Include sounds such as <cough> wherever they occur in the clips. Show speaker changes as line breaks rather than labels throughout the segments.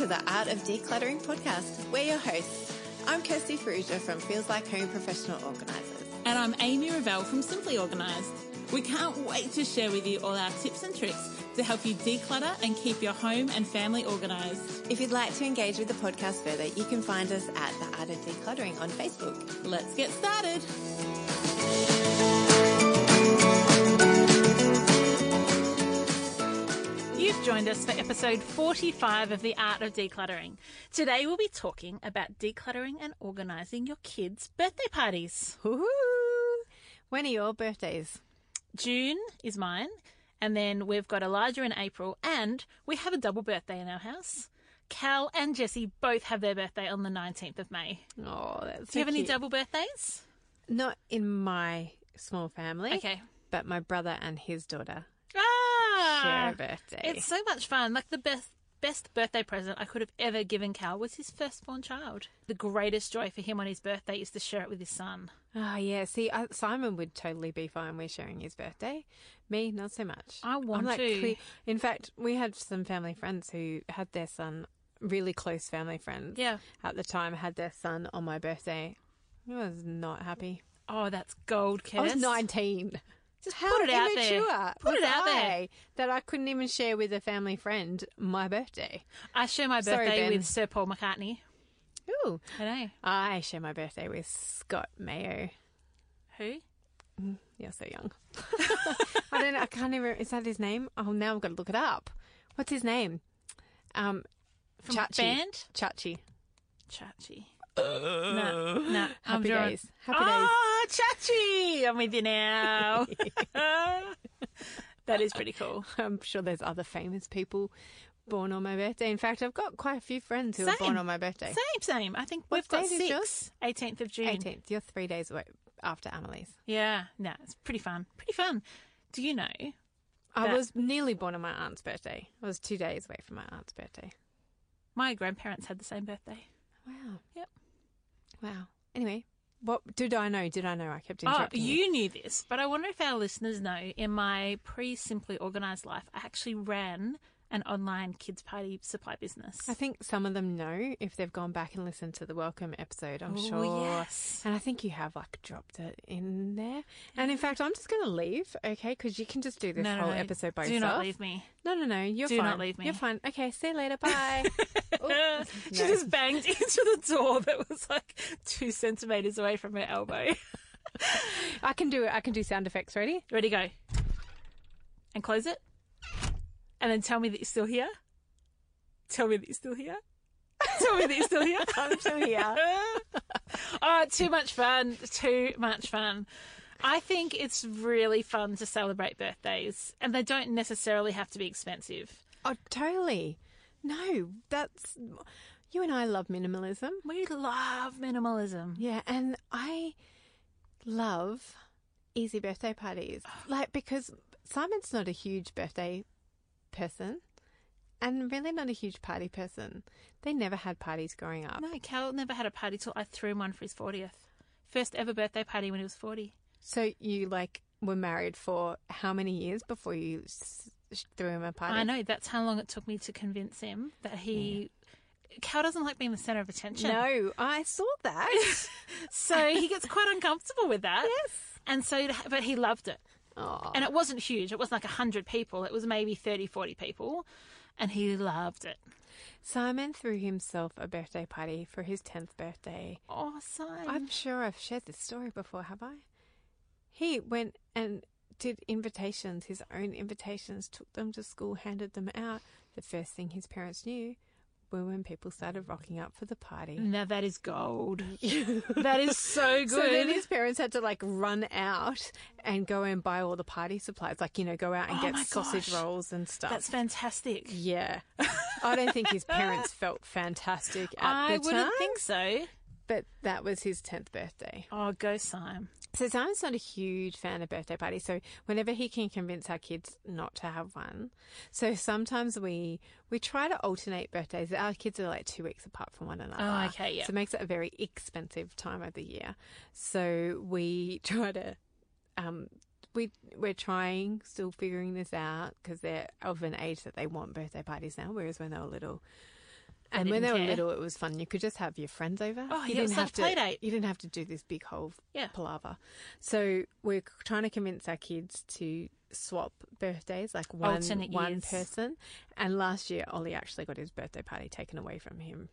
To the Art of Decluttering podcast. We're your hosts. I'm Kirsty Farrugia from Feels Like Home Professional Organisers.
And I'm Amy Revell from Simply Organised. We can't wait to share with you all our tips and tricks to help you declutter and keep your home and family organised.
If you'd like to engage with the podcast further, you can find us at the Art of Decluttering on Facebook.
Let's get started. Joined us for episode 45 of The Art of Decluttering. Today we'll be talking about decluttering and organising your kids' birthday parties.
Woohoo! When are your birthdays?
June is mine, and then we've got Elijah in April, and we have a double birthday in our house. Cal and Jesse both have their birthday on the 19th of May.
Oh, that's
Do you have any double birthdays?
Not in my small family.
Okay.
But my brother and his daughter
Ah!
Share a birthday.
It's so much fun. Like the best best birthday present I could have ever given Cal was his firstborn child. The greatest joy for him on his birthday is to share it with his son.
Oh, yeah. See, I, Simon would totally be fine with sharing his birthday. Me, not so much.
I want
like
to.
In fact, we had some family friends who had their son, really close family friends.
Yeah.
At the time, had their son on my birthday. I was not happy.
Oh, that's gold, Kirst.
I was 19.
Just
How
put it out
immature
there. Put it out there.
That I couldn't even share with a family friend my birthday.
I share my
Sorry,
birthday
Ben.
with Sir Paul McCartney.
Ooh.
I know.
I share my birthday with Scott Baio.
Who?
You're so young. <laughs> I don't know. I can't even. Is that his name? Oh, now I've got to look it up. What's his name? Um,
From
Chachi.
band?
Chachi.
Chachi. No, no. <laughs>
Happy days. Happy days.
Ah, Chachi! I'm with you now. <laughs> <laughs> that is pretty cool.
I'm sure there's other famous people born on my birthday. In fact, I've got quite a few friends who were born
Same.
on my birthday.
Same, same. I think
What
we've got
date is yours?
six. 18th of June.
18th. You're three days away after Amelie's.
Yeah, no, it's pretty fun. Pretty fun. Do you know?
I
That-
was nearly born on my aunt's birthday. I was two days away from my aunt's birthday.
My grandparents had the same birthday.
Wow.
Yep.
Wow. Anyway, what did I know? Did I know? I kept
Oh,
interrupting you.
you knew this, but I wonder if our listeners know. In my pre-simply organized life, I actually ran an online kids party supply business.
I think some of them know if they've gone back and listened to the welcome episode. I'm
Oh,
sure.
yes.
And I think you have like dropped it in there. And in fact, I'm just going to leave, okay? Because you can just do this
No, no,
whole
no.
episode by yourself.
Do not leave me.
No, no, no. You're
Do
fine.
not leave me.
You're fine. Okay, see you later. Bye. <laughs> Oh,
she just banged <laughs> into the door that was like two centimeters away from her elbow. <laughs>
I can do it. I can do sound effects. Ready?
Ready, go. And close it. And then tell me that you're still here. Tell me that you're still here. Tell me that you're still here. <laughs>
I'm still here. <laughs>
oh, too much fun. Too much fun. I think it's really fun to celebrate birthdays, and they don't necessarily have to be expensive.
Oh, totally. No, that's. You and I love minimalism.
We love minimalism.
Yeah, and I love easy birthday parties. Oh. Like, because Simon's not a huge birthday person and really not a huge party person. They never had parties growing up.
No, Cal never had a party till I threw him one for his 40th. First ever birthday party when he was 40.
So you like were married for how many years before you s- threw him a party?
I know that's how long it took me to convince him that he. Cal doesn't like being the center of attention.
No, I saw that. <laughs>
So he gets quite uncomfortable with that. <laughs>
Yes.
And so, but he loved it.
Aw.
And it wasn't huge. It wasn't like 100 people. It was maybe 30, 40 people. And he loved it.
Simon threw himself a birthday party for his 10th birthday.
Awesome.
I'm sure I've shared this story before, have I? He went and did invitations, his own invitations, took them to school, handed them out. The first thing his parents knew were when people started rocking up for the party.
Now that is gold. <laughs> that is so good. <laughs>
So then his parents had to like run out and go and buy all the party supplies, like, you know, go out and
Oh
get sausage
gosh.
rolls and stuff.
That's fantastic.
yeah. I don't think his parents felt fantastic at <laughs>
I
the
wouldn't think so.
but that was his 10th birthday.
Oh, go Sim.
So Simon's not a huge fan of birthday parties. So whenever he can convince our kids not to have one, so sometimes we we try to alternate birthdays. Our kids are like two weeks apart from one another.
Oh, okay, yeah.
So it makes it a very expensive time of the year. So we <laughs> try to. Um, we we're trying, still figuring this out because they're of an age that they want birthday parties now, whereas when they were little. And when they
didn't
were
care.
little, it was fun. You could just have your friends over.
Oh,
you
yeah,
didn't have to.
play date.
You didn't have to do this big whole
Yeah.
palaver. So we're trying to convince our kids to swap birthdays, like one
Alternate
one
years.
person. And last year, Ollie actually got his birthday party taken away from him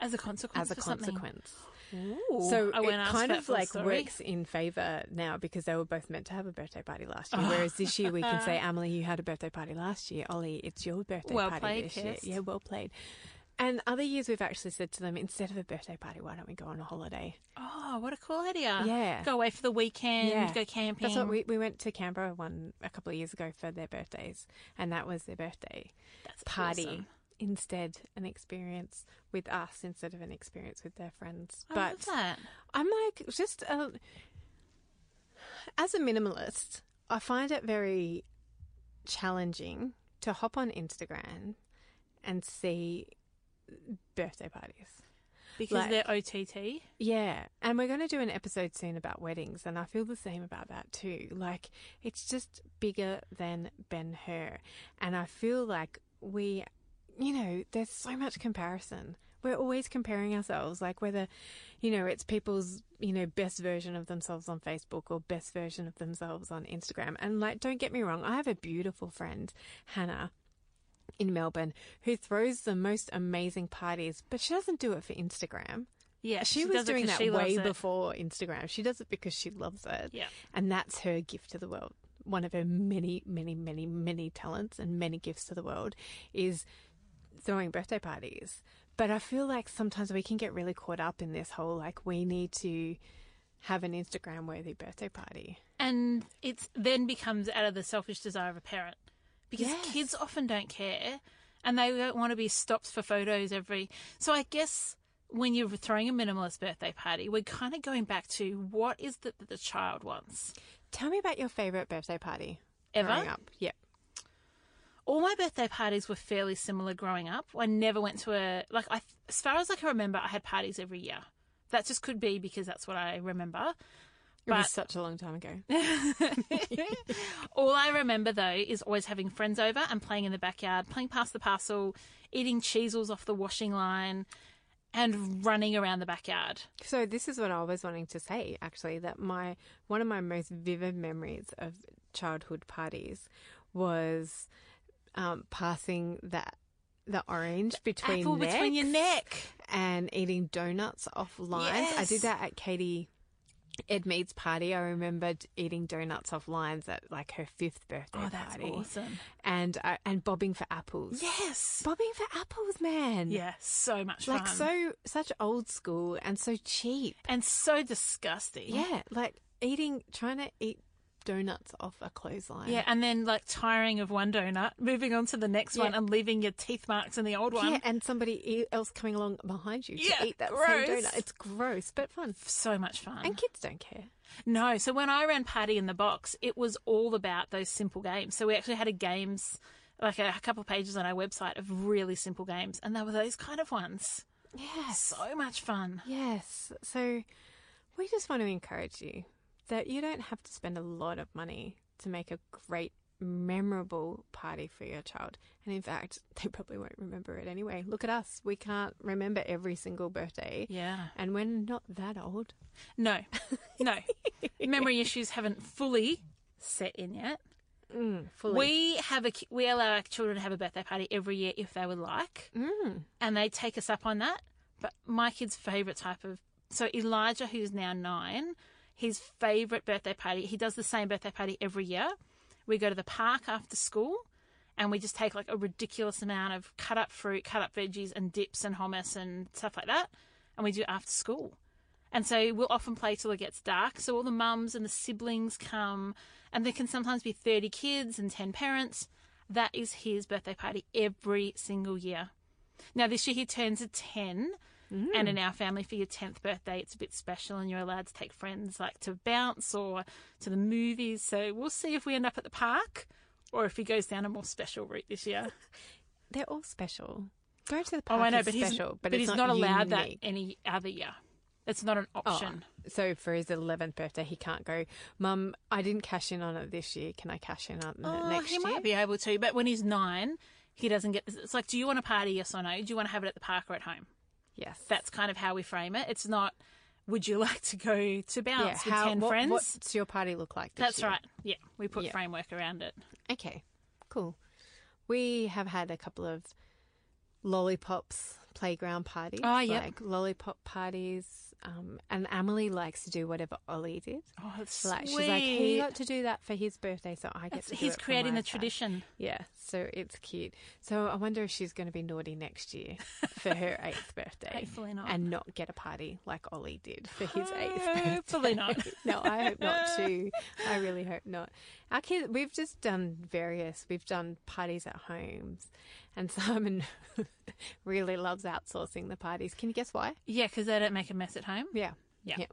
As a consequence.
as a consequence.
Ooh,
So it kind of like
story.
works in favour now because they were both meant to have a birthday party last year. Oh. Whereas this year we can say, <laughs> Emily, you had a birthday party last year. Ollie, it's your birthday
Well
party
played,
this year. Yeah, well played. And other years we've actually said to them, instead of a birthday party, why don't we go on a holiday?
Oh, what a cool idea.
Yeah.
Go away for the weekend,
Yeah.
go camping.
That's what we, we went to Canberra one a couple of years ago for their birthdays, and that was their birthday
That's
party.
awesome.
Instead, an experience with us instead of an experience with their friends.
I
but
love that.
I'm like, just uh, as a minimalist, I find it very challenging to hop on Instagram and see birthday parties.
Because
Like-
they're OTT.
Yeah, and we're going to do an episode soon about weddings, and I feel the same about that too. Like, it's just bigger than Ben Hur, and I feel like we, you know, there's so much comparison. We're always comparing ourselves, like whether, you know, it's people's, you know, best version of themselves on Facebook or best version of themselves on Instagram. And like, don't get me wrong, I have a beautiful friend, Hannah, in Melbourne, who throws the most amazing parties, but she doesn't do it for Instagram.
Yeah,
She,
she
was
it
doing that way before Instagram. She does it because she loves it.
Yeah.
And that's her gift to the world. One of her many, many, many, many talents and many gifts to the world is throwing birthday parties. But I feel like sometimes we can get really caught up in this whole like we need to have an Instagram worthy birthday party.
and it's then becomes out of the selfish desire of a parent because
Yes.
kids often don't care and they don't want to be stopped for photos every so i guess when you're throwing a minimalist birthday party we're kind of going back to what is it that the child wants
Tell me about your favorite birthday party
Ever?
growing up. Yep.
all my birthday parties were fairly similar growing up i never went to a like I, as far as i can remember i had parties every year that just could be because that's what i remember
It was such a long time ago. <laughs> <laughs>
All I remember though is always having friends over and playing in the backyard, playing past the parcel, eating Cheezels off the washing line, and running around the backyard.
So this is what I was wanting to say actually that my one of my most vivid memories of childhood parties was um, passing that the orange between
between your neck.
and eating donuts off lines. I did that at Katie Edmead's party. I remembered eating donuts off lines at like her fifth birthday
Oh, that's
party.
awesome.
And uh, and bobbing for apples.
Yes.
Bobbing for apples, man.
Yeah, so much fun.
Like
fun.
so such old school and so cheap.
and so disgusting.
Yeah, like eating, trying to eat donuts off a clothesline.
Yeah, and then like tiring of one donut, moving on to the next one and leaving your teeth marks in the old one.
Yeah, and somebody else coming along behind you to
Yeah,
eat that
gross.
same donut. It's gross, but fun.
So much fun.
And kids don't care.
No, so when I ran Party in the Box, it was all about those simple games. So we actually had a games, like a, a couple of pages on our website of really simple games, and they were those kind of ones.
Yes.
So much fun.
Yes. So we just want to encourage you that you don't have to spend a lot of money to make a great, memorable party for your child. And in fact, <laughs> they probably won't remember it anyway. Look at us. We can't remember every single birthday.
Yeah.
And we're not that old.
No, <laughs> no. Memory issues haven't fully set in yet.
Mm, fully.
We have a we allow our children to have a birthday party every year if they would like,
Mm.
and they take us up on that. But my kid's favourite type of so Elijah, who's now nine, his favourite birthday party. He does the same birthday party every year. We go to the park after school, and we just take like a ridiculous amount of cut up fruit, cut up veggies, and dips and hummus and stuff like that, and we do it after school. And so we'll often play till it gets dark. So all the mums and the siblings come, and there can sometimes be 30 kids and 10 parents. That is his birthday party every single year. Now, this year he turns a 10, and mm. in our family, for your 10th birthday, it's a bit special, and you're allowed to take friends like to bounce or to the movies. So we'll see if we end up at the park or if he goes down a more special route this year. <laughs>
They're all special. Go to the
Oh,
park
I know,
is
but he's,
special,
but,
but,
he's
it's
not, allowed that any other year. It's not an
Oh,
option.
so for his 11th birthday, he can't go, Mum, I didn't cash in on it this year. Can I cash in on it
Oh,
next
he
year?
He might be able to, but when he's nine, he doesn't get. It's like, do you want a party? Yes or no? Do you want to have it at the park or at home?
Yes.
That's kind of how we frame it. It's not. Would you <laughs> like to go to bounce with
how-
ten
what-
friends?
What's your party look like this
That's
year?
right. Yeah, we put
Yeah.
framework around it.
Okay, cool. We have had a couple of lollipops playground parties.
Oh, yep.
Like lollipop parties. Um, and Emily likes to do whatever Ollie did.
Oh, that's
Like
sweet.
she's like, he got to do that for his birthday, so I get
That's-
to. do
he's creating the
son.
tradition.
Yeah, so it's cute. So I wonder if she's going to be naughty next year for her <laughs> eighth birthday.
Hopefully not.
And not get a party like Ollie did for his eighth birthday.
Hopefully not. <laughs>
no, I hope not <laughs> too. I really hope not. Our kids, we've just done various. We've done parties at homes, and Simon really loves outsourcing the parties. Can you guess why?
Yeah, because they don't make a mess at home.
Yeah.
Yeah.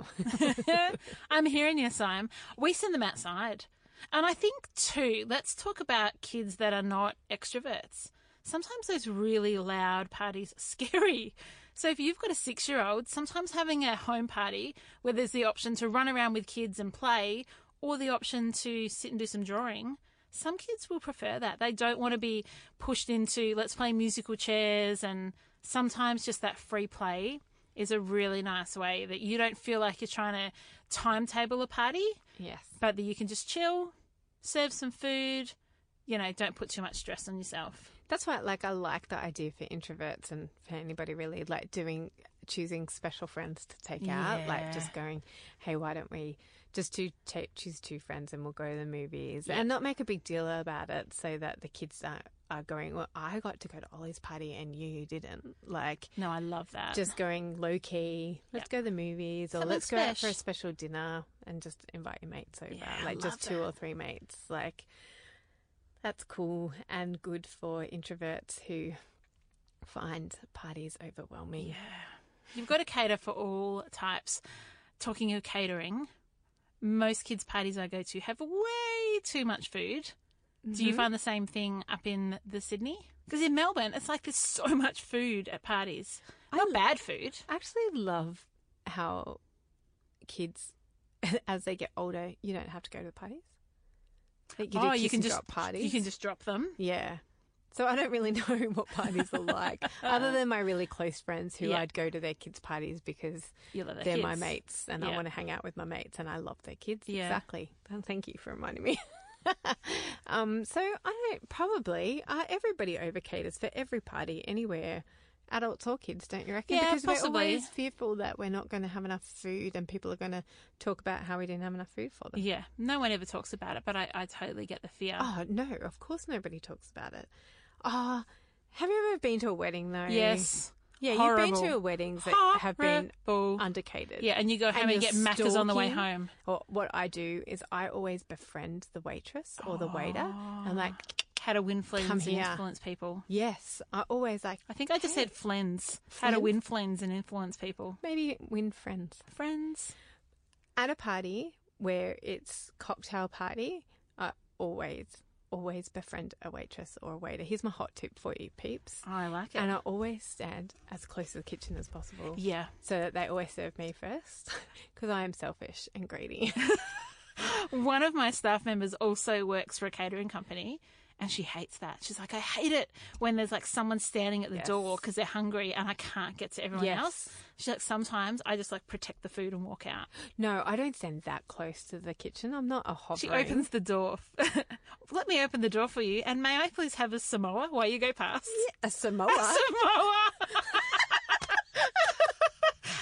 I'm hearing you, Sim. We send them outside. And I think, too, let's talk about kids that are not extroverts. Sometimes those really loud parties are <laughs> scary. So if you've got a six year old, sometimes having a home party where there's the option to run around with kids and play or the option to sit and do some drawing, some kids will prefer that. They don't want to be pushed into let's play musical chairs and sometimes just that free play is a really nice way that you don't feel like you're trying to timetable a party,
yes.
but that you can just chill, serve some food, you know, don't put too much stress on yourself.
That's why, like, I like the idea for introverts and for anybody really, like doing choosing special friends to take out, like just going, hey, why don't we just choose two friends and we'll go to the movies and not make a big deal about it, so that the kids are, are going, well, I got to go to Ollie's party and you didn't, like.
No, I love that.
Just going low key. Let's go to the movies, or
Something
let's go out for a special dinner and just invite your mates over,
Yeah,
like just two
that.
or three mates. Like that's cool and good for introverts who find parties overwhelming. Yeah.
You've got to cater for all types. Talking of catering, most kids' parties I go to have way too much food. Do
Mm-hmm.
you find the same thing up in the Sydney? Because in Melbourne, it's like there's <laughs> so much food at parties. Not bad food.
I actually love how kids, <laughs> as they get older, you don't have to go to the parties. Like, you,
oh, you can just
drop parties.
You can just drop them.
Yeah. So I don't really <laughs> know what parties are like, other than my really close friends who
Yeah.
I'd go to their kids' parties because
You love their
they're my mates and I want to hang out with my mates and I love their kids.
Yeah.
Exactly. And thank you for reminding me. <laughs> um, so I don't probably uh, everybody over caters for every party anywhere. Adults or kids, don't you reckon?
Yeah,
because
possibly.
we're always fearful that we're not going to have enough food and people are going to talk about how we didn't have enough food for them.
Yeah, no one ever talks about it, but I, I totally get the fear.
Oh no, of course nobody talks about it. Ah, have you ever been to a wedding though?
yes.
Yeah, you've been to weddings that have been
Horrible.
undercated.
Yeah, and you go home and,
you're
get macca's on the way home.
Or what I do is I always befriend the waitress or the waiter. I'm like, ah.
How to win friends and influence people.
yes, I always like
I think I just said flens. How to win friends and influence people.
maybe win friends
Friends.
at a party where it's cocktail party. I always always befriend a waitress or a waiter. Here's my hot tip for you, peeps.
Oh, I like it.
And I always stand as close to the kitchen as possible.
yeah.
So that they always serve me first <laughs> because I am selfish and greedy. <laughs>
One of my staff members also works for a catering company and she hates that. She's like, I hate it when there's like someone standing at the
Yes.
door because they're hungry and I can't get to everyone
Yes.
else. She's like, sometimes I just like protect the food and walk out.
no, I don't stand that close to the kitchen. I'm not a hovering.
She opens the door. <laughs> Let me open the door for you. And may I please have a Samoa while you go past? <laughs>
a Samoa.
Samoa. <laughs>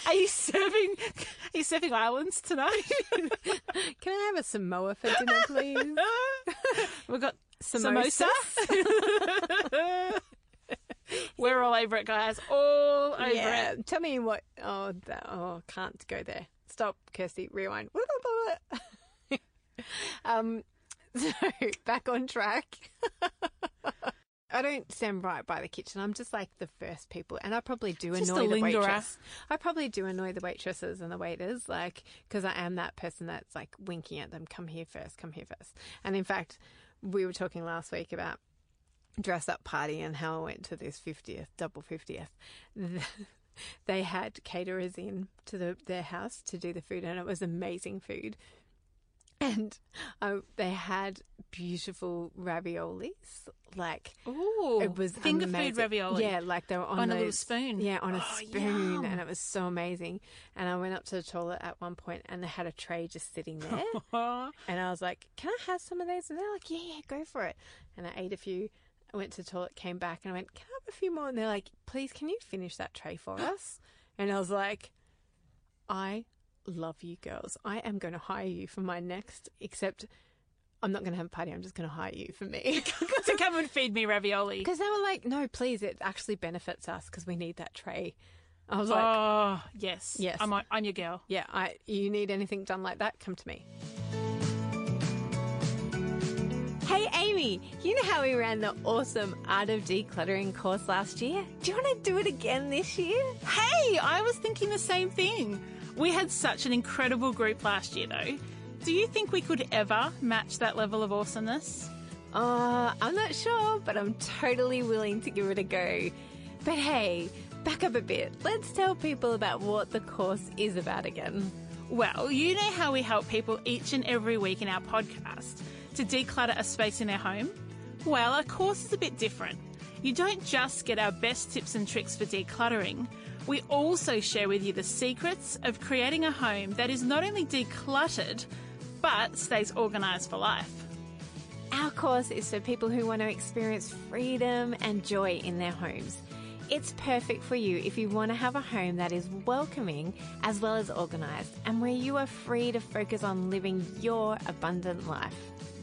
Are you serving? Are you serving islands tonight? <laughs>
Can I have a Samoa for dinner, please? <laughs>
We've got
Samosa?
samosa. <laughs> We're all over it, guys. All over
yeah.
it.
Tell me what. Oh, that, oh, can't go there. Stop, Kirsty. Rewind. um, so back on track. I don't stand right by the kitchen. I'm just like the first people, and I probably do
Just
annoy the waitress. I probably do annoy the waitresses and the waiters, like because I am that person that's like winking at them. Come here first. Come here first. And in fact, we were talking last week about dress up party and how I went to this 50th, double 50th. <laughs> They had caterers in to the, their house to do the food, and it was amazing food. <laughs> And um, they had beautiful raviolis, like
Ooh,
it was
finger
amazing.
food ravioli.
Yeah, like they were on,
On a little spoon.
Yeah, on a
Oh,
spoon,
yum.
and it was so amazing. And I went up to the toilet at one point, and they had a tray just sitting there. <laughs> And I was like, "Can I have some of these?" And they're like, "Yeah, yeah, go for it." And I ate a few. I went to the toilet, came back, and I went, "Can I have a few more?" And they're like, "Please, can you finish that tray for <gasps> us?" And I was like, "I love you, girls. I am going to hire you for my next. Except, I'm not going to have a party. I'm just going to hire you for me." <laughs>
to come and feed me ravioli.
Because they were like, "No, please. It actually benefits us because we need that tray." I was like,
oh, yes.
Yes.
I'm, I'm your girl.
"Yeah, I. You need anything done like that? Come to me." Hey Amy, you know how we ran the awesome Art of Decluttering course last year? Do you want to do it again this year?
Hey, I was thinking the same thing. We had such an incredible group last year, though. Do you think we could ever match that level of awesomeness?
Uh, I'm not sure, but I'm totally willing to give it a go. But hey, back up a bit. Let's tell people about what the course is about again.
Well, you know how we help people each and every week in our podcast to declutter a space in their home? Well, our course is a bit different. You don't just get our best tips and tricks for decluttering, we also share with you the secrets of creating a home that is not only decluttered, but stays organised for life.
Our course is for people who want to experience freedom and joy in their homes. It's perfect for you if you want to have a home that is welcoming as well as organised and where you are free to focus on living your abundant life.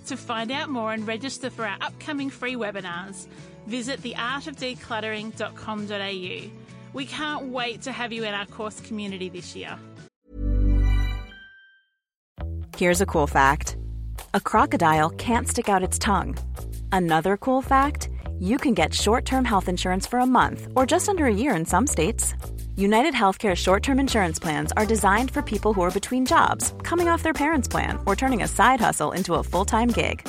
To find out more and register for our upcoming free webinars, visit theartofdecluttering.com.au. We can't wait to have you in our course community this year.
Here's a cool fact a crocodile can't stick out its tongue. Another cool fact you can get short term health insurance for a month or just under a year in some states. United Healthcare short term insurance plans are designed for people who are between jobs, coming off their parents' plan, or turning a side hustle into a full time gig.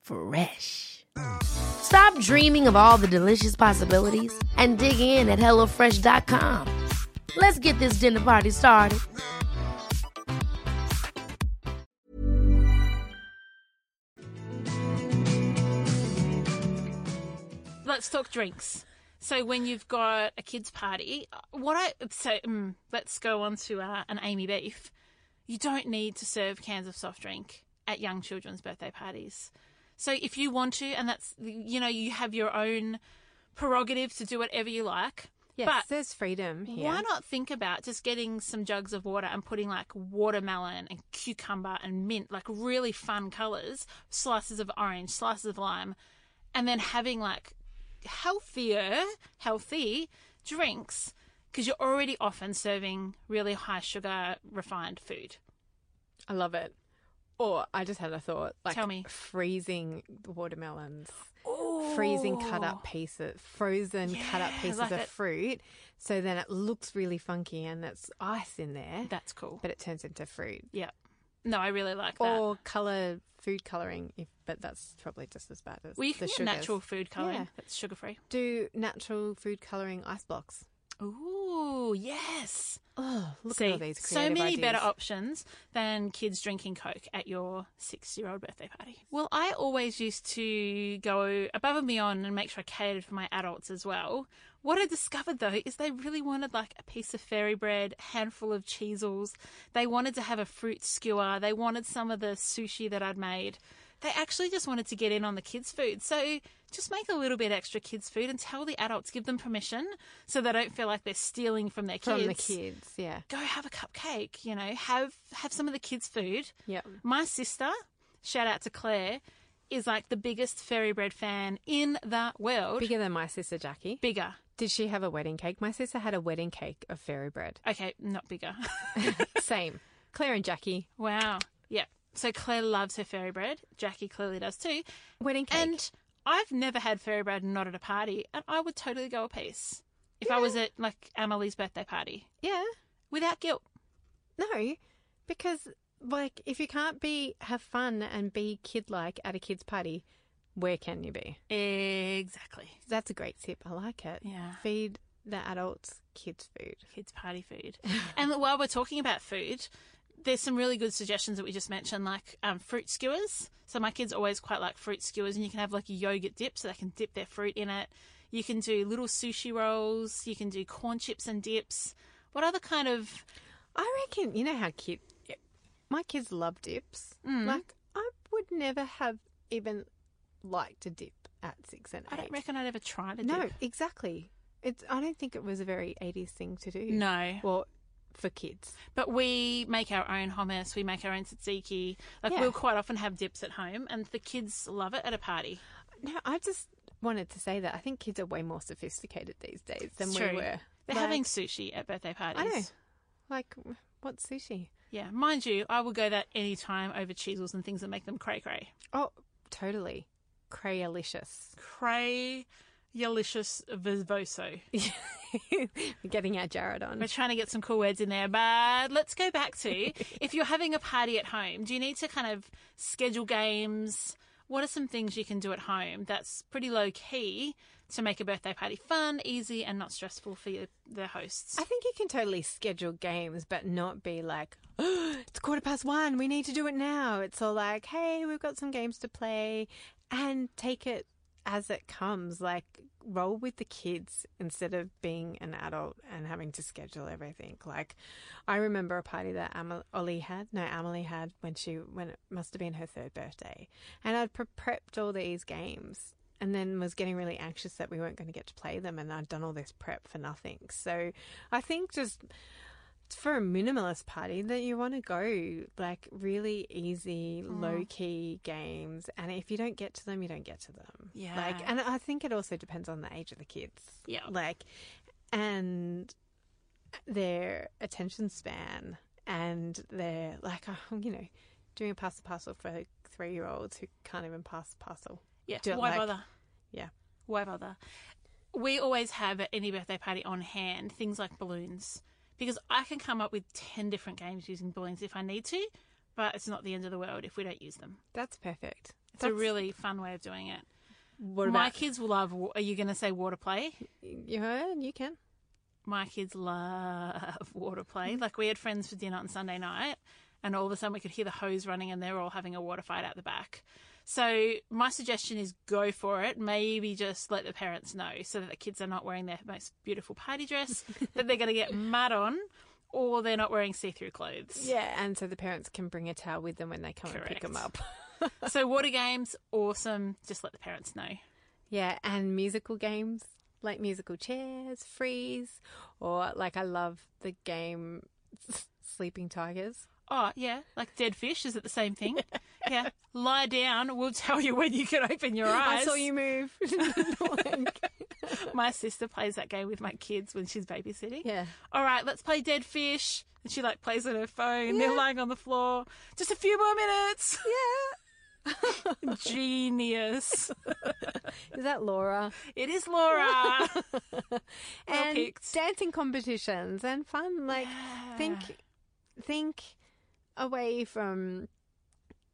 Fresh. Stop dreaming of all the delicious possibilities and dig in at HelloFresh.com. Let's get this dinner party started.
Let's talk drinks. So when you've got a kids' party, what I so mm, let's go on to uh, an Amy beef. You don't need to serve cans of soft drink at young children's birthday parties. So if you want to, and that's you know you have your own prerogative to do whatever you like.
Yes,
But
there's freedom here.
Why not think about just getting some jugs of water and putting like watermelon and cucumber and mint, like really fun colors, slices of orange, slices of lime, and then having like healthier, healthy drinks because you're already often serving really high sugar refined food.
I love it. Or I just had a thought, like
Tell me.
freezing watermelons, freezing cut up pieces, frozen cut up pieces
like
of
it-
fruit, so then it looks really funky and it's ice in there,
That's cool.
but it turns into fruit.
yeah. No, I really like that.
Or color food coloring, if, but that's probably just as bad as
well, you
the
can get
sugars.
natural food colouring
Yeah.
that's sugar free.
Do natural food coloring ice blocks.
Ooh, yes.
Oh, look
See,
at all these
so many better options than kids drinking Coke at your six year old birthday party. Well, I always used to go above and beyond and make sure I catered for my adults as well. What I discovered though is they really wanted like a piece of fairy bread, handful of Cheezels. They wanted to have a fruit skewer. They wanted some of the sushi that I'd made. They actually just wanted to get in on the kids' food. So just make a little bit extra kids' food and tell the adults, give them permission so they don't feel like they're stealing from their kids
from the kids. Yeah.
go have a cupcake, you know, have have some of the kids' food.
Yep.
My sister, shout out to Claire, is like the biggest fairy bread fan in the world.
Bigger than my sister Jackie.
Bigger.
Did she have a wedding cake? My sister had a wedding cake of fairy bread.
Okay, not bigger. <laughs> <laughs>
Same. Claire and Jackie.
wow. Yeah. So Claire loves her fairy bread. Jackie clearly does too.
Wedding cake.
And I've never had fairy bread not at a party, and I would totally go a piece if I was at like Amelie's birthday party
yeah.
without guilt.
No, because like if you can't be have fun and be kid like at a kid's party, where can you be?
Exactly.
That's a great tip. I like it.
Yeah.
Feed the adults kids food.
kids party food. <laughs> and while we're talking about food, there's some really good suggestions that we just mentioned, like um, fruit skewers. So my kids always quite like fruit skewers, and you can have like a yogurt dip, so they can dip their fruit in it. You can do little sushi rolls. You can do corn chips and dips. What other kind of?
I reckon you know how cute. my kids love dips.
Mm.
Like I would never have even liked to dip at six and eight.
I don't reckon I'd ever try to
No, exactly. It's. I don't think it was a very 80s thing to do.
No.
Well, for kids.
But we make our own hummus. We make our own tzatziki. Like
Yeah.
we'll quite often have dips at home, and the kids love it at a party.
No, I just wanted to say that I think kids are way more sophisticated these days than we were.
They're
Like,
having sushi at birthday parties.
I know. Like, what's sushi?
Yeah, mind you, I will go that any time over Cheezels and things that make them cray cray.
Oh, totally. Crayalicious.
Cray yalicious vivoso. <laughs>
We're <laughs> getting our Jarred on.
We're trying to get some cool words in there, but let's go back to <laughs> if you're having a party at home, do you need to kind of schedule games? What are some things you can do at home that's pretty low key to make a birthday party fun, easy, and not stressful for your, the hosts?
I think you can totally schedule games, but not be like, oh, <gasps> it's quarter past one, we need to do it now. It's all like, hey, we've got some games to play, and take it as it comes. Like, roll with the kids instead of being an adult and having to schedule everything. Like, I remember a party that Amal- Ollie had, no, Amelie had when she, when it must have been her third birthday. And I'd pre- prepped all these games and then was getting really anxious that we weren't going to get to play them and I'd done all this prep for nothing. So I think just for a minimalist party that you want to go like really easy, low key games and if you don't get to them, you don't get to them.
Yeah.
Like and I think it also depends on the age of the kids.
Yeah.
Like and their attention span and their like uh, you know doing a pass the parcel for three year olds who can't even pass the parcel.
yeah,
do
why
like-
bother?
Yeah.
Why bother? We always have at any birthday party on hand things like balloons because I can come up with 10 different games using balloons if I need to, but it's not the end of the world if we don't use them.
That's perfect.
It's a really fun way of doing it.
what
My kids will love. Are you going to say water play?
you heard? You can.
My kids love <laughs> water play. Like we had friends for dinner on Sunday night, and all of a sudden we could hear the hose running, and they're all having a water fight out the back. So my suggestion is go for it. Maybe just let the parents know so that the kids are not wearing their most beautiful party dress <laughs> that they're going to get mud on, or they're not wearing see-through clothes.
Yeah, and so the parents can bring a towel with them when they come and pick them up.
So <laughs> water games, awesome. Just let the parents know.
yeah, and musical games. like musical chairs, freeze, or like I love the game Sleeping Tigers.
Oh, yeah. Like dead fish. Is it the same thing? yeah. <laughs> Lie down. We'll tell you when you can open your eyes.
I saw you move. <laughs> <laughs>
My sister plays that game with my kids when she's babysitting.
Yeah.
All right, let's play dead fish. And she like plays on her phone. They're lying on the floor. Just a few more minutes.
yeah.
Genius.
Is that Laura?
It is Laura.
and
picked.
dancing competitions and fun. Like think think away from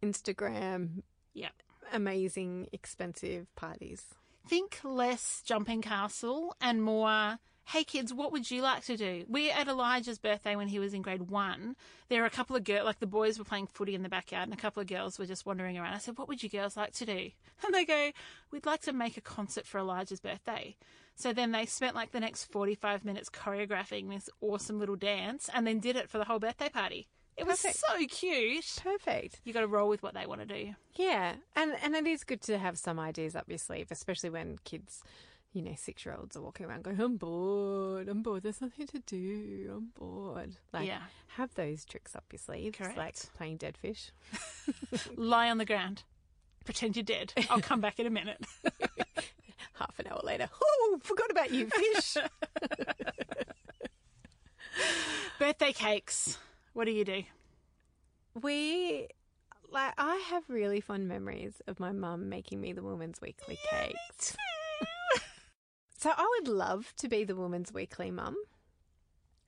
Instagram
yeah.
amazing expensive parties.
Think less jumping castle and more. Hey kids, what would you like to do? We at Elijah's birthday when he was in grade one. There were a couple of girls, like the boys were playing footy in the backyard, and a couple of girls were just wandering around. I said, "What would you girls like to do?" <laughs> And they go, "We'd like to make a concert for Elijah's birthday." So then they spent like the next forty-five minutes choreographing this awesome little dance, and then did it for the whole birthday party. It was
Perfect.
so cute.
Perfect.
You got to roll with what they want to do.
Yeah, and and it is good to have some ideas up your sleeve, especially when kids, you know, six year olds are walking around going, "I'm bored. I'm bored. There's nothing to do. I'm bored." Like,
Yeah.
have those tricks up your sleeve,
Correct.
like playing dead fish. <laughs> <laughs>
Lie on the ground. Pretend you're dead. I'll come back in a minute. <laughs>
Half an hour later, oh, forgot about you, fish.
birthday cakes. What do you do?
we, like, I have really fond memories of my mum making me the Woman's Weekly cakes. <laughs> So I would love to be the Woman's Weekly mum.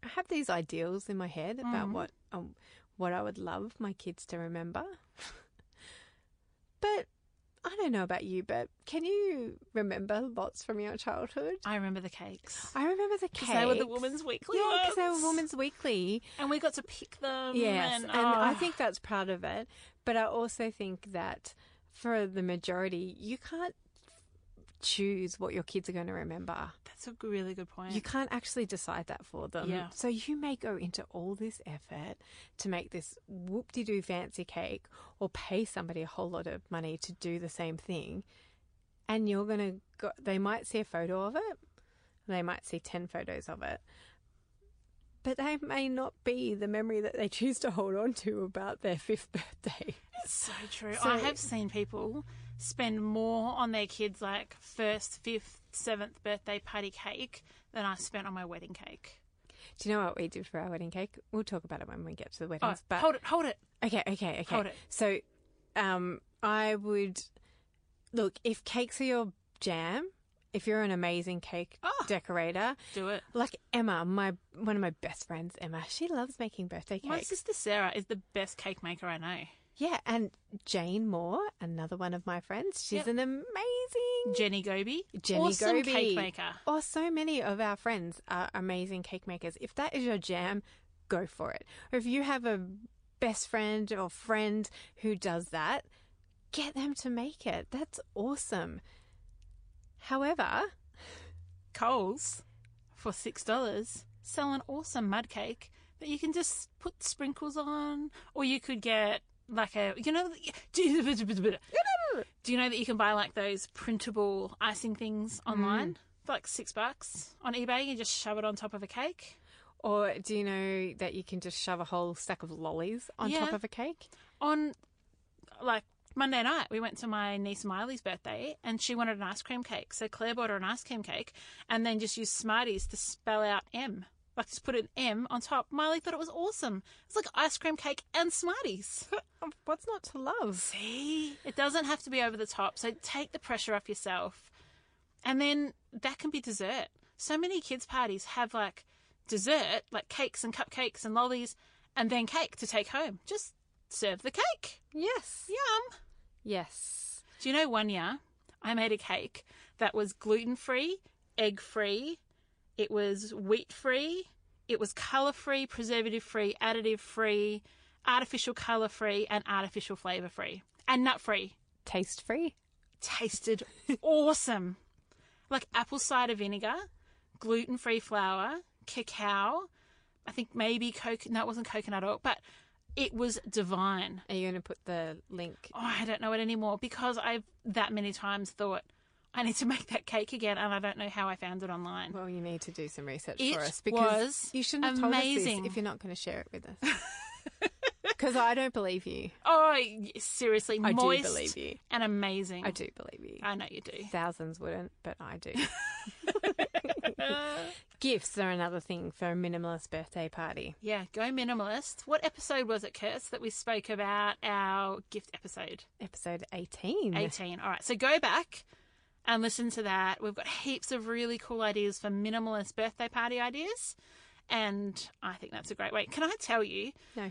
I have these ideals in my head about what um, what I would love my kids to remember. <laughs> but I don't know about you, but can you remember lots from your childhood?
I remember the cakes.
I remember the cakes.
They were the Woman's Weekly
Yeah, because they were
ones.
Woman's Weekly.
And we got to pick them.
Yes,
And,
and I
oh.
think that's part of it. But I also think that for the majority, you can't choose what your kids are going to remember.
that's a really good point.
You can't actually decide that for them.
Yeah.
So you may go into all this effort to make this whoop de doo fancy cake or pay somebody a whole lot of money to do the same thing. And you're going to go, they might see a photo of it, they might see 10 photos of it. But they may not be the memory that they <laughs> choose to hold on to about their fifth birthday.
It's so true.
So-
I have seen people spend more on their kids' like first, fifth, seventh birthday party cake than I spent on my wedding cake.
Do you know what we did for our wedding cake? We'll talk about it when we get to the
Oh,
but
hold it, hold it.
Okay, okay, okay.
Hold it.
So, um, I would look if cakes are your jam. If you're an amazing cake
Oh.
decorator,
Do it.
like Emma, my one of my best friends, Emma, she loves making birthday cakes.
My sister Sarah is the best cake maker I know.
Yeah, and Jane Moore, another one of my friends, she's
Yep.
an amazing
Jenny Goby,
Jenny
awesome
Goby.
cake maker.
Or so many of our friends are amazing cake makers. If that is your jam, go for it. Or if you have a best friend or friend who does that, get them to make it. That's awesome. However,
Coles for six dollars sell an awesome mud cake that you can just put sprinkles on, or you could get like a you know. <laughs> <laughs> Do you, know that you can buy like those printable icing things mm. online for like six bucks on eBay? You just shove it on top of a cake.
or do you know that you can just shove a whole stack of lollies on top of a cake?
on like Monday night, we went to my niece Miley's birthday and she wanted an ice cream cake. So Claire bought her an ice cream cake and then just used Smarties to spell out M. Like just put an M on top. Miley thought it was awesome. It's like ice cream cake and Smarties. <laughs>
What's not to love?
See? It doesn't have to be over the top. So take the pressure off yourself. And then that can be dessert. So many kids' parties have like dessert, like cakes and cupcakes and lollies, and then cake to take home. Just serve the cake.
Yes.
Yum.
Yes.
Do you know one year I made a cake that was gluten free, egg free, it was wheat free, it was colour free, preservative free, additive free, artificial colour free, and artificial flavour free, and nut free.
Taste free?
Tasted awesome. Like apple cider vinegar, gluten free flour, cacao, I think maybe coconut, no, it wasn't coconut oil, but it was divine.
Are you going to put the link?
Oh, I don't know it anymore because I've that many times thought, I need to make that cake again, and I don't know how I found it online.
Well, you need to do some research
It
for us because
was
you shouldn't have told us
amazing.
this if you're not going to share it with us. <laughs> Because I don't believe you.
Oh, seriously,
I do believe you.
and amazing.
I do believe you.
I know you do.
Thousands wouldn't, but I do. <laughs> <laughs> Gifts are another thing for a minimalist birthday party.
Yeah, go minimalist. What episode was it, Kirst, that we spoke about our gift episode?
Episode 18.
18. All right, so go back and listen to that. We've got heaps of really cool ideas for minimalist birthday party ideas. And I think that's a great way. Can I tell you?
No.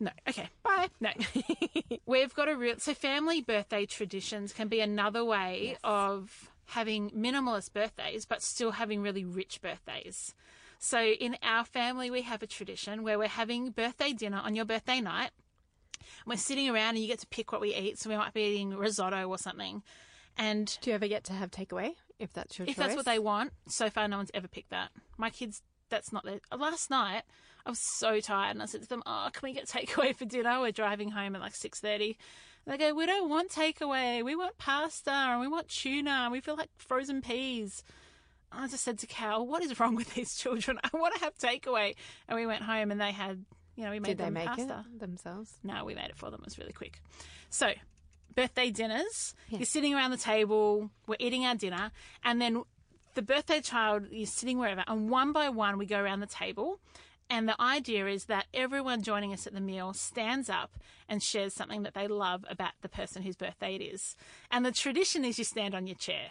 No. Okay. Bye. No. <laughs> We've got a real. So, family birthday traditions can be another way of having minimalist birthdays, but still having really rich birthdays. So, in our family, we have a tradition where we're having birthday dinner on your birthday night. We're sitting around and you get to pick what we eat. So, we might be eating risotto or something. And
Do you ever get to have takeaway if that's your
if
choice?
that's what they want, so far no one's ever picked that. My kids, that's not their. Last night, I was so tired, and I said to them, "Oh, can we get takeaway for dinner?" We're driving home at like six thirty. They go, "We don't want takeaway. We want pasta, and we want tuna, and we feel like frozen peas." I just said to Cal, "What is wrong with these children? I want to have takeaway." And we went home, and they had, you know, we made
Did they
them
make
pasta.
it themselves?
No, we made it for them. It was really quick. So, birthday dinners. You're sitting around the table, we're eating our dinner, and then the birthday child is sitting wherever, and one by one we go around the table. And the idea is that everyone joining us at the meal stands up and shares something that they love about the person whose birthday it is. And the tradition is you stand on your chair.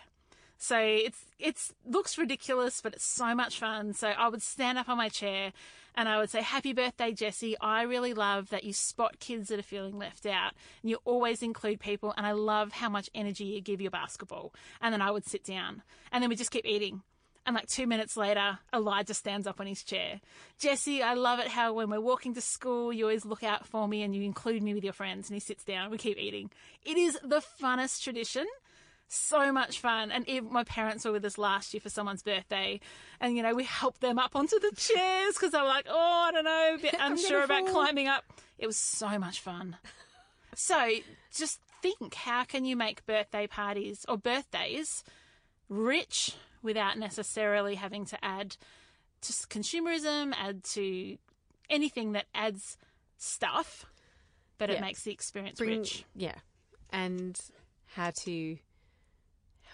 So it's it's looks ridiculous, but it's so much fun. So I would stand up on my chair and I would say, "Happy birthday, Jesse. I really love that you spot kids that are feeling left out, and you always include people. And I love how much energy you give your basketball." And then I would sit down, and then we just keep eating. And like two minutes later, Elijah stands up on his chair. Jesse, I love it how when we're walking to school, you always look out for me and you include me with your friends. And he sits down. We keep eating. It is the funnest tradition so much fun. And even my parents were with us last year for someone's birthday, and you know we helped them up onto the chairs because they were like, "Oh, I don't know, a bit <laughs> unsure about climbing up." It was so much fun. so just think, how can you make birthday parties or birthdays rich without necessarily having to add to consumerism, add to anything that adds stuff, but it makes the experience
Bring-
rich.
Yeah. And how to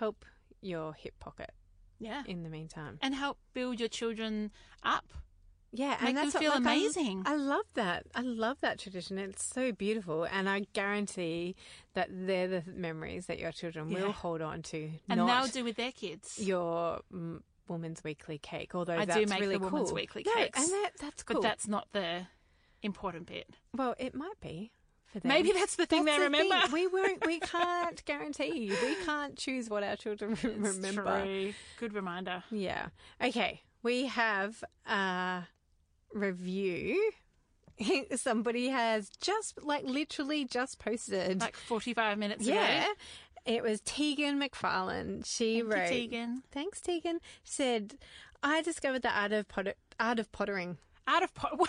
help your hip pocket
Yeah.
in the meantime.
and help build your children up.
Yeah,
Make
and
them
that's what-
feel
like,
amazing.
I, love that. I love that tradition. It's so beautiful, and I guarantee that they're the memories that your children
Yeah.
will hold on to.
And they'll do with their kids.
your mm, woman's weekly cake. Although
I do make
really
the woman's
cool.
weekly
No,
cakes,
and that, that's cool.
But that's not the important bit.
well, it might be. For them.
Maybe that's the thing
That's
they
the
remember.
We won't. We <laughs> can't guarantee. We can't choose what our children <laughs> remember.
True. Good reminder.
Yeah. Okay. We have a review. <laughs> Somebody has just like literally just posted.
Like 45 minutes
yeah.
ago.
It was Teagan McFarlane. She
Thank you,
wrote.
Teagan.
Thanks, Teagan. Said, I discovered the art of potter- art of pottering.
Out of pot.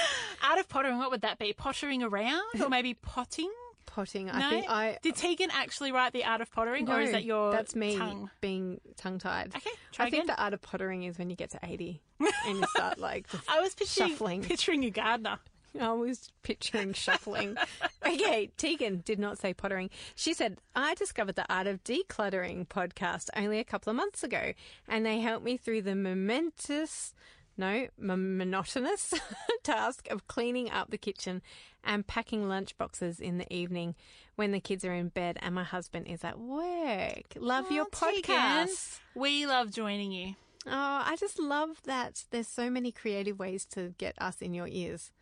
<laughs> Out of pottering, what would that be? Pottering around or maybe potting?
Potting.
No.
I think I.
Did Teagan actually write the art of pottering, or is that your
That's me
tongue?
being tongue tied.
Okay,
I think the art of pottering is when you get to eighty and you start like <laughs>
I was picturing,
shuffling.
picturing a gardener.
I was picturing shuffling. <laughs> okay, Teagan did not say pottering. She said, I discovered the Art of Decluttering podcast only a couple of months ago, and they helped me through the momentous, no, m- monotonous <laughs> task of cleaning up the kitchen and packing lunch boxes in the evening when the kids are in bed and my husband is at work. Love your
Oh, Teagan,
podcast.
We love joining you.
Oh, I just love that there's so many creative ways to get us in your ears.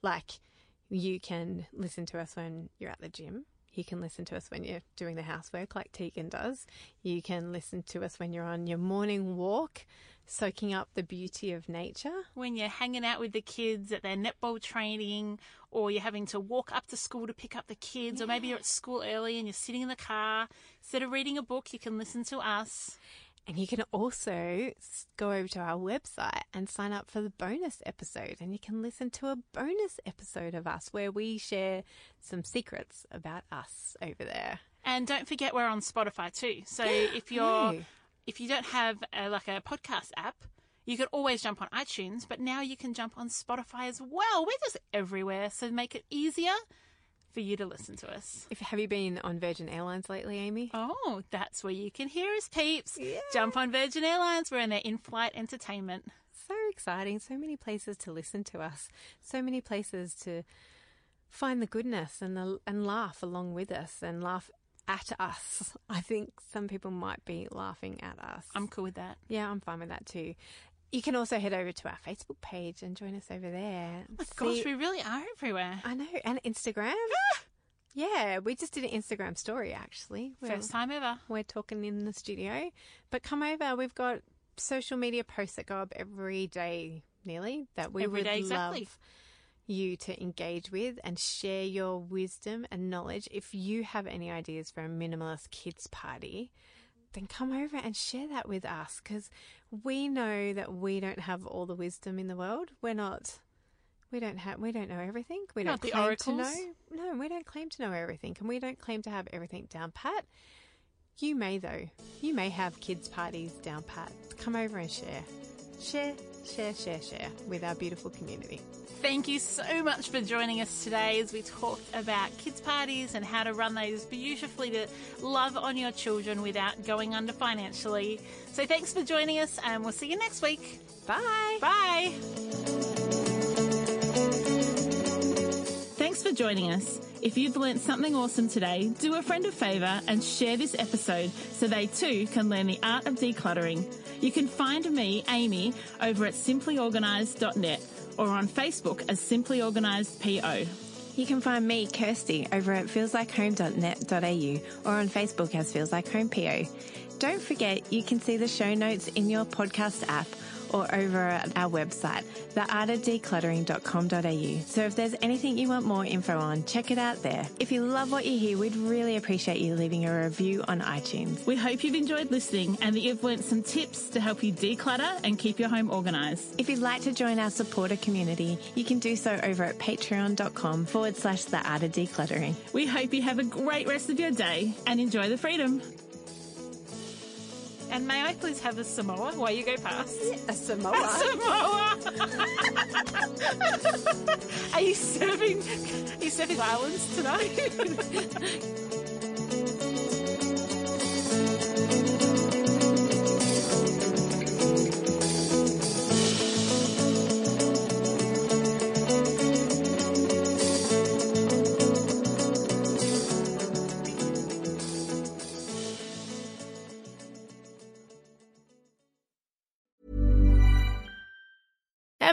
Like, you can listen to us when you're at the gym. You can listen to us when you're doing the housework, like Teagan does. You can listen to us when you're on your morning walk, soaking up the beauty of nature.
when you're hanging out with the kids at their netball training, or you're having to walk up to school to pick up the kids, or maybe you're at school early and you're sitting in the car. Instead of reading a book, you can listen to us.
And you can also go over to our website and sign up for the bonus episode. And you can listen to a bonus episode of us where we share some secrets about us over there.
And don't forget we're on Spotify too. So if you're. <gasps> if you don't have a, like a podcast app, you can always jump on iTunes, but now you can jump on Spotify as well. We're just everywhere, so make it easier for you to listen to us.
If have you been on Virgin Airlines lately, Amy?
Oh, that's where you can hear us, peeps. Jump on Virgin Airlines. We're in their in-flight entertainment.
So exciting. So many places to listen to us. So many places to find the goodness and the, and laugh along with us and laugh at us. I think some people might be laughing at us.
I'm cool with that.
yeah, I'm fine with that too. You can also head over to our Facebook page and join us over there.
Oh my gosh, we really are everywhere.
I know, and Instagram. Ah! yeah, we just did an Instagram story actually. We're-
First time ever.
we're talking in the studio. But come over. We've got social media posts that go up every day, nearly, that we
Every
would
day, exactly.
love you to engage with and share your wisdom and knowledge. If you have any ideas for a minimalist kids party, then come over and share that with us because we know that we don't have all the wisdom in the world. We're not. We don't have. We don't know everything. We
Not
don't claim
oracles.
to know. No, we don't claim to know everything, and we don't claim to have everything down pat. You may though. You may have kids' parties down pat. Come over and share, share, share, share, share with our beautiful community.
Thank you so much for joining us today as we talked about kids' parties and how to run those beautifully to love on your children without going under financially. So thanks for joining us, and we'll see you next week.
Bye.
Bye. Thanks for joining us. If you've learnt something awesome today, do a friend a favour and share this episode so they too can learn the art of decluttering. You can find me, Amy, over at simplyorganised.net or on Facebook as Simply Organised PO.
You can find me, Kirsty, over at feelslikehome.net.au or on Facebook as Feels Like Home PO. Don't forget, you can see the show notes in your podcast app or over at our website, theartofdecluttering.com.au. So if there's anything you want more info on, check it out there. If you love what you hear, we'd really appreciate you leaving a review on iTunes.
We hope you've enjoyed listening and that you've learnt some tips to help you declutter and keep your home organised.
If you'd like to join our supporter community, you can do so over at patreon.com forward slash the art of decluttering.
We hope you have a great rest of your day and enjoy the freedom. And may I please have a Samoa while you go past? <laughs>
A Samoa.
A Samoa! <laughs> are you serving? Are you serving islands tonight? <laughs>